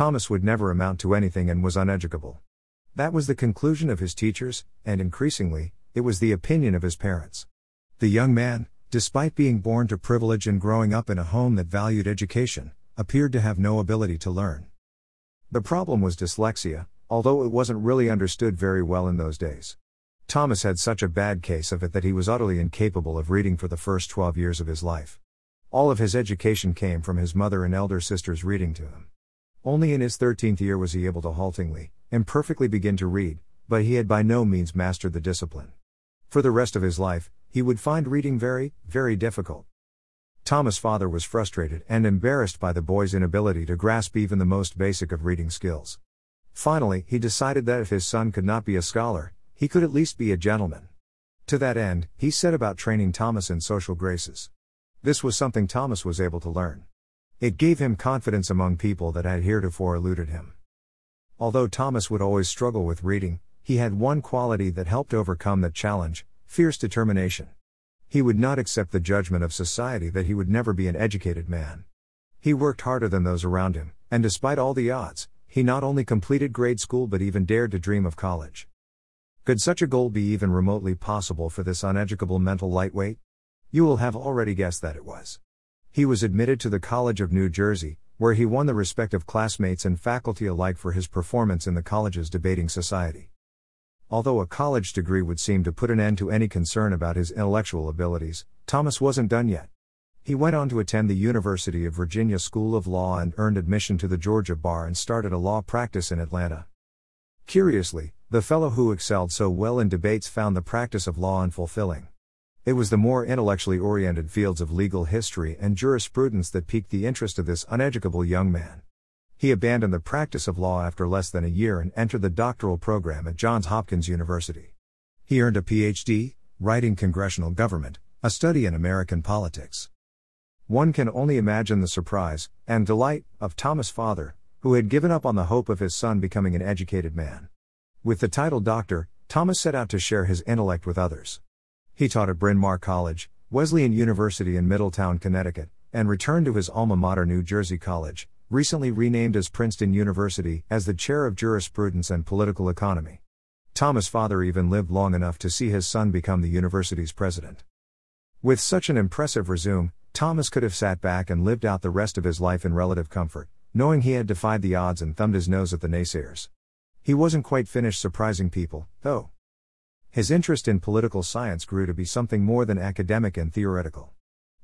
Thomas would never amount to anything and was uneducable. That was the conclusion of his teachers, and increasingly, it was the opinion of his parents. The young man, despite being born to privilege and growing up in a home that valued education, appeared to have no ability to learn. The problem was dyslexia, although it wasn't really understood very well in those days. Thomas had such a bad case of it that he was utterly incapable of reading for the first 12 years of his life. All of his education came from his mother and elder sisters reading to him. Only in his 13th year was he able to haltingly, imperfectly begin to read, but he had by no means mastered the discipline. For the rest of his life, he would find reading very, very difficult. Thomas' father was frustrated and embarrassed by the boy's inability to grasp even the most basic of reading skills. Finally, he decided that if his son could not be a scholar, he could at least be a gentleman. To that end, he set about training Thomas in social graces. This was something Thomas was able to learn. It gave him confidence among people that had heretofore eluded him. Although Thomas would always struggle with reading, he had one quality that helped overcome that challenge fierce determination. He would not accept the judgment of society that he would never be an educated man. He worked harder than those around him, and despite all the odds, he not only completed grade school but even dared to dream of college. Could such a goal be even remotely possible for this uneducable mental lightweight? You will have already guessed that it was. He was admitted to the College of New Jersey, where he won the respect of classmates and faculty alike for his performance in the college's debating society. Although a college degree would seem to put an end to any concern about his intellectual abilities, Thomas wasn't done yet. He went on to attend the University of Virginia School of Law and earned admission to the Georgia Bar and started a law practice in Atlanta. Curiously, the fellow who excelled so well in debates found the practice of law unfulfilling. It was the more intellectually oriented fields of legal history and jurisprudence that piqued the interest of this uneducable young man. He abandoned the practice of law after less than a year and entered the doctoral program at Johns Hopkins University. He earned a PhD, writing congressional government, a study in American politics. One can only imagine the surprise and delight of Thomas' father, who had given up on the hope of his son becoming an educated man. With the title doctor, Thomas set out to share his intellect with others. He taught at Bryn Mawr College, Wesleyan University in Middletown, Connecticut, and returned to his alma mater, New Jersey College, recently renamed as Princeton University, as the chair of jurisprudence and political economy. Thomas' father even lived long enough to see his son become the university's president. With such an impressive resume, Thomas could have sat back and lived out the rest of his life in relative comfort, knowing he had defied the odds and thumbed his nose at the naysayers. He wasn't quite finished surprising people, though. His interest in political science grew to be something more than academic and theoretical.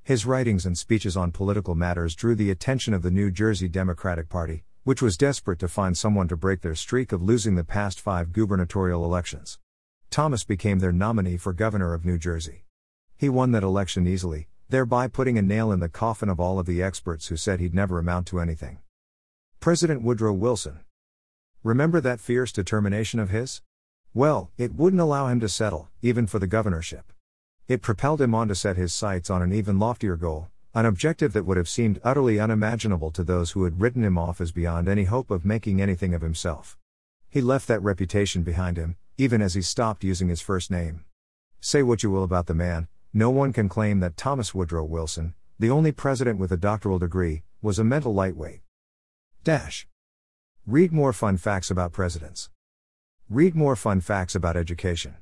His writings and speeches on political matters drew the attention of the New Jersey Democratic Party, which was desperate to find someone to break their streak of losing the past five gubernatorial elections. Thomas became their nominee for governor of New Jersey. He won that election easily, thereby putting a nail in the coffin of all of the experts who said he'd never amount to anything. President Woodrow Wilson, Remember that fierce determination of his? Well, it wouldn't allow him to settle, even for the governorship. It propelled him on to set his sights on an even loftier goal, an objective that would have seemed utterly unimaginable to those who had written him off as beyond any hope of making anything of himself. He left that reputation behind him, even as he stopped using his first name. Say what you will about the man, no one can claim that Thomas Woodrow Wilson, the only president with a doctoral degree, was a mental lightweight. Dash. Read more fun facts about presidents. Read more fun facts about education.